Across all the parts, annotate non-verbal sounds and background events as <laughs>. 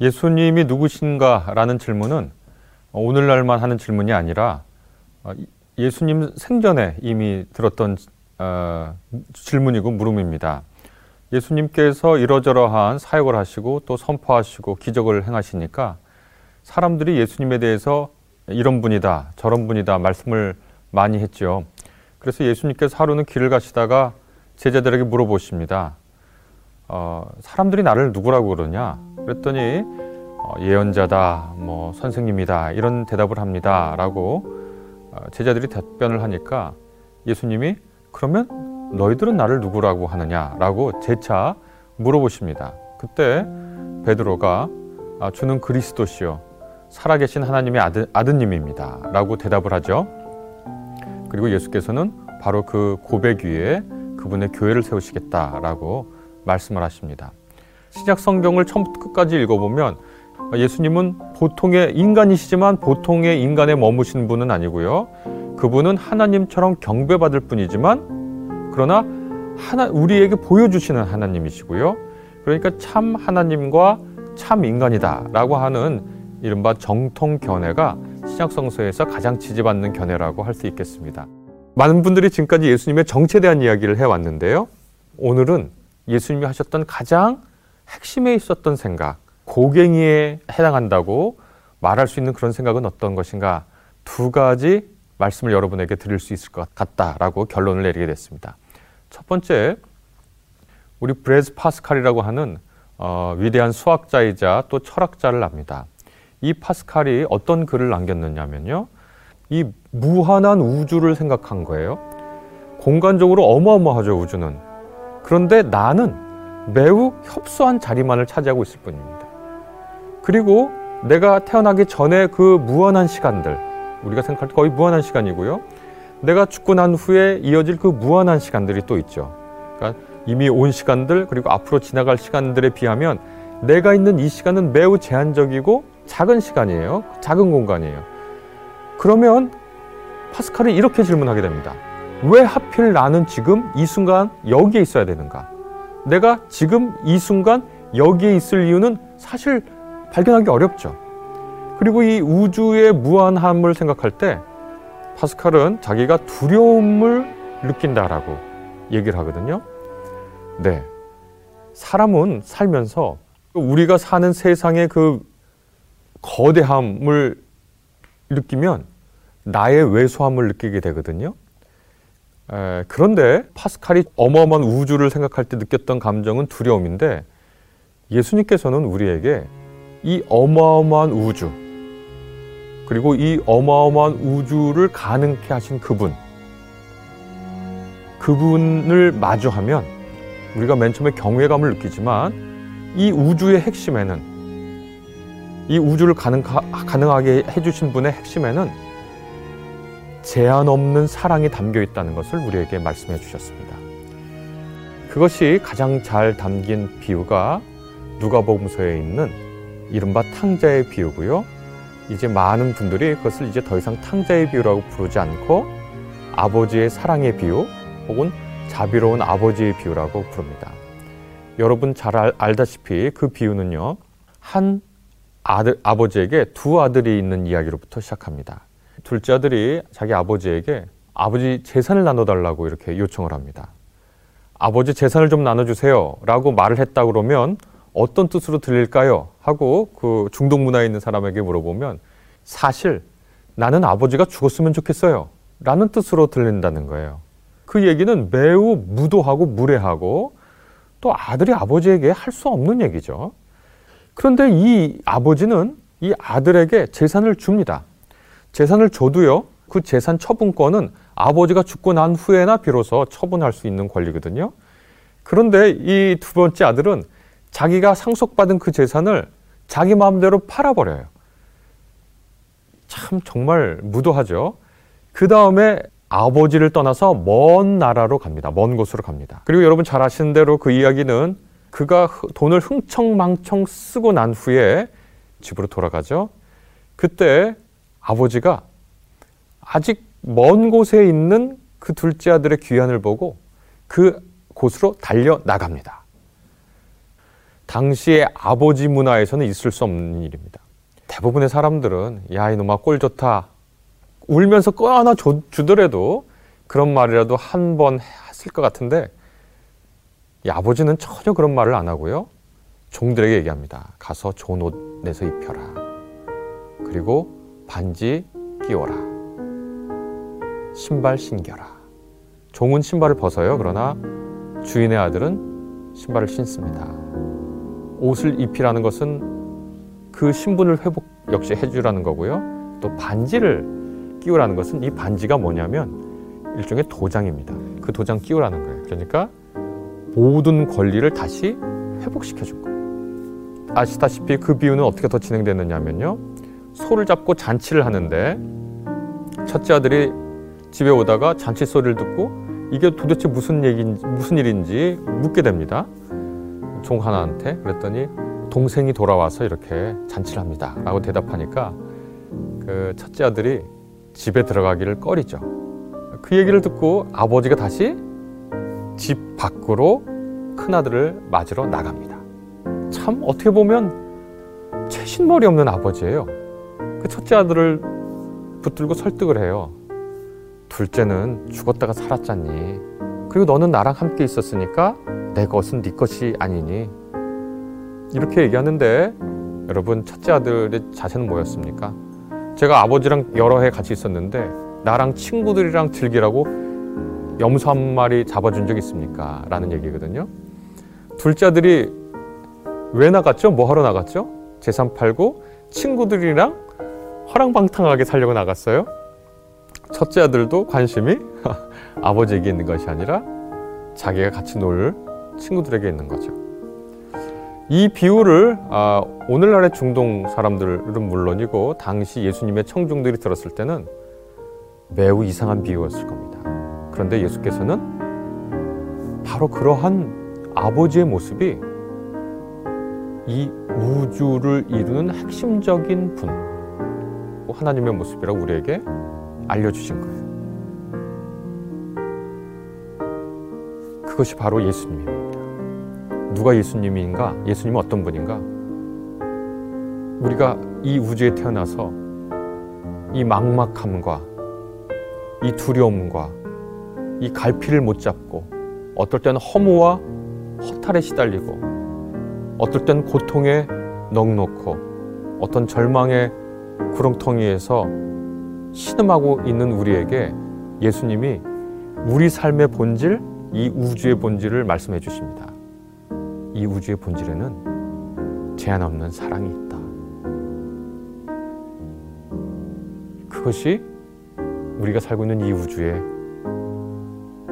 예수님이 누구신가라는 질문은 오늘날만 하는 질문이 아니라 어, 예수님 생전에 이미 들었던 어, 질문이고 물음입니다. 예수님께서 이러저러한 사역을 하시고 또 선포하시고 기적을 행하시니까 사람들이 예수님에 대해서 이런 분이다, 저런 분이다 말씀을 많이 했죠. 그래서 예수님께서 하루는 길을 가시다가 제자들에게 물어보십니다. 어, 사람들이 나를 누구라고 그러냐? 그랬더니 어, 예언자다, 뭐 선생님이다 이런 대답을 합니다라고 어, 제자들이 답변을 하니까 예수님이 그러면 너희들은 나를 누구라고 하느냐라고 재차 물어보십니다. 그때 베드로가 아, 주는 그리스도시요 살아계신 하나님의 아드, 아드님입니다라고 대답을 하죠. 그리고 예수께서는 바로 그 고백 위에 그분의 교회를 세우시겠다라고 말씀을 하십니다. 신약 성경을 처음부터 끝까지 읽어보면 예수님은 보통의 인간이시지만 보통의 인간에 머무신 분은 아니고요. 그분은 하나님처럼 경배받을 뿐이지만 그러나 하나 우리에게 보여주시는 하나님이시고요. 그러니까 참 하나님과 참 인간이다라고 하는 이른바 정통 견해가 신약 성서에서 가장 지지받는 견해라고 할 수 있겠습니다. 많은 분들이 지금까지 예수님의 정체에 대한 이야기를 해왔는데요. 오늘은 예수님이 하셨던 가장 핵심에 있었던 생각, 고갱이에 해당한다고 말할 수 있는 그런 생각은 어떤 것인가 두 가지 말씀을 여러분에게 드릴 수 있을 것 같다라고 결론을 내리게 됐습니다. 첫 번째, 우리 브레즈 파스칼이라고 하는 어, 위대한 수학자이자 또 철학자를 압니다. 이 파스칼이 어떤 글을 남겼느냐면요. 이 무한한 우주를 생각한 거예요. 공간적으로 어마어마하죠, 우주는. 그런데 나는 매우 협소한 자리만을 차지하고 있을 뿐입니다. 그리고 내가 태어나기 전에 그 무한한 시간들, 우리가 생각할 때 거의 무한한 시간이고요. 내가 죽고 난 후에 이어질 그 무한한 시간들이 또 있죠. 그러니까 이미 온 시간들, 그리고 앞으로 지나갈 시간들에 비하면 내가 있는 이 시간은 매우 제한적이고 작은 시간이에요. 작은 공간이에요. 그러면 파스칼이 이렇게 질문하게 됩니다. 왜 하필 나는 지금 이 순간 여기에 있어야 되는가? 내가 지금 이 순간 여기에 있을 이유는 사실 발견하기 어렵죠. 그리고 이 우주의 무한함을 생각할 때 파스칼은 자기가 두려움을 느낀다라고 얘기를 하거든요. 네. 사람은 살면서 우리가 사는 세상의 그 거대함을 느끼면 나의 왜소함을 느끼게 되거든요. 에, 그런데 파스칼이 어마어마한 우주를 생각할 때 느꼈던 감정은 두려움인데 예수님께서는 우리에게 이 어마어마한 우주 그리고 이 어마어마한 우주를 가능케 하신 그분 그분을 마주하면 우리가 맨 처음에 경외감을 느끼지만 이 우주의 핵심에는 이 우주를 가능, 가능하게 해주신 분의 핵심에는 제한 없는 사랑이 담겨 있다는 것을 우리에게 말씀해 주셨습니다. 그것이 가장 잘 담긴 비유가 누가복음서에 있는 이른바 탕자의 비유고요. 이제 많은 분들이 그것을 이제 더 이상 탕자의 비유라고 부르지 않고 아버지의 사랑의 비유 혹은 자비로운 아버지의 비유라고 부릅니다. 여러분 잘 알, 알다시피 그 비유는요. 한 아들, 아버지에게 두 아들이 있는 이야기로부터 시작합니다. 둘째 아들이 자기 아버지에게 아버지 재산을 나눠달라고 이렇게 요청을 합니다. 아버지 재산을 좀 나눠주세요. 라고 말을 했다 그러면 어떤 뜻으로 들릴까요? 하고 그 중동 문화에 있는 사람에게 물어보면 사실 나는 아버지가 죽었으면 좋겠어요. 라는 뜻으로 들린다는 거예요. 그 얘기는 매우 무도하고 무례하고 또 아들이 아버지에게 할 수 없는 얘기죠. 그런데 이 아버지는 이 아들에게 재산을 줍니다. 재산을 줘도요, 그 재산 처분권은 아버지가 죽고 난 후에나 비로소 처분할 수 있는 권리거든요. 그런데 이 두 번째 아들은 자기가 상속받은 그 재산을 자기 마음대로 팔아버려요. 참 정말 무도하죠. 그 다음에 아버지를 떠나서 먼 나라로 갑니다. 먼 곳으로 갑니다. 그리고 여러분 잘 아시는 대로 그 이야기는 그가 돈을 흥청망청 쓰고 난 후에 집으로 돌아가죠. 그때 아버지가 아직 먼 곳에 있는 그 둘째 아들의 귀환을 보고 그 곳으로 달려 나갑니다. 당시의 아버지 문화에서는 있을 수 없는 일입니다. 대부분의 사람들은 야 이놈아 꼴 좋다 울면서 꺼 하나 줘, 주더라도 그런 말이라도 한 번 했을 것 같은데 이 아버지는 전혀 그런 말을 안 하고요. 종들에게 얘기합니다. 가서 좋은 옷 내서 입혀라. 그리고 반지 끼워라. 신발 신겨라. 종은 신발을 벗어요. 그러나 주인의 아들은 신발을 신습니다. 옷을 입히라는 것은 그 신분을 회복 역시 해주라는 거고요. 또 반지를 끼우라는 것은 이 반지가 뭐냐면 일종의 도장입니다. 그 도장 끼우라는 거예요. 그러니까 모든 권리를 다시 회복시켜 준 거예요. 아시다시피 그 비유는 어떻게 더 진행됐느냐면요. 소를 잡고 잔치를 하는데 첫째 아들이 집에 오다가 잔치 소리를 듣고 이게 도대체 무슨 얘기인지 무슨 일인지 묻게 됩니다. 종 하나한테 그랬더니 동생이 돌아와서 이렇게 잔치를 합니다. 라고 대답하니까 그 첫째 아들이 집에 들어가기를 꺼리죠. 그 얘기를 듣고 아버지가 다시 집 밖으로 큰 아들을 맞으러 나갑니다. 참 어떻게 보면 채신머리 없는 아버지예요. 그 첫째 아들을 붙들고 설득을 해요. 둘째는 죽었다가 살았잖니. 그리고 너는 나랑 함께 있었으니까 내 것은 네 것이 아니니. 이렇게 얘기하는데 여러분 첫째 아들의 자세는 뭐였습니까? 제가 아버지랑 여러 해 같이 있었는데 나랑 친구들이랑 즐기라고 염소 한 마리 잡아준 적 있습니까? 라는 얘기거든요. 둘째 아들이 왜 나갔죠? 뭐 하러 나갔죠? 재산 팔고 친구들이랑 허랑방탕하게 살려고 나갔어요. 첫째 아들도 관심이 <laughs> 아버지에게 있는 것이 아니라 자기가 같이 놀 친구들에게 있는 거죠. 이 비유를 아, 오늘날의 중동 사람들은 물론이고 당시 예수님의 청중들이 들었을 때는 매우 이상한 비유였을 겁니다. 그런데 예수께서는 바로 그러한 아버지의 모습이 이 우주를 이루는 핵심적인 분, 하나님의 모습이라고 우리에게 알려주신 거예요. 그것이 바로 예수님입니다. 누가 예수님인가? 예수님은 어떤 분인가? 우리가 이 우주에 태어나서 이 막막함과 이 두려움과 이 갈피를 못 잡고 어떨 때는 허무와 허탈에 시달리고 어떨 때는 고통에 넉넉고 어떤 절망의 구렁텅이에서 신음하고 있는 우리에게 예수님이 우리 삶의 본질, 이 우주의 본질을 말씀해 주십니다. 이 우주의 본질에는 제한 없는 사랑이 있다. 그것이 우리가 살고 있는 이 우주의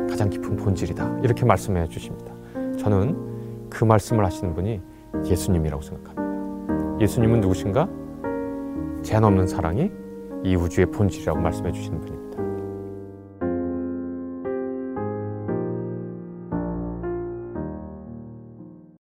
가장 깊은 본질이다. 이렇게 말씀해 주십니다. 저는 그 말씀을 하시는 분이 예수님이라고 생각합니다. 예수님은 누구신가? 제한 없는 사랑이 이 우주의 본질이라고 말씀해 주시는 분입니다.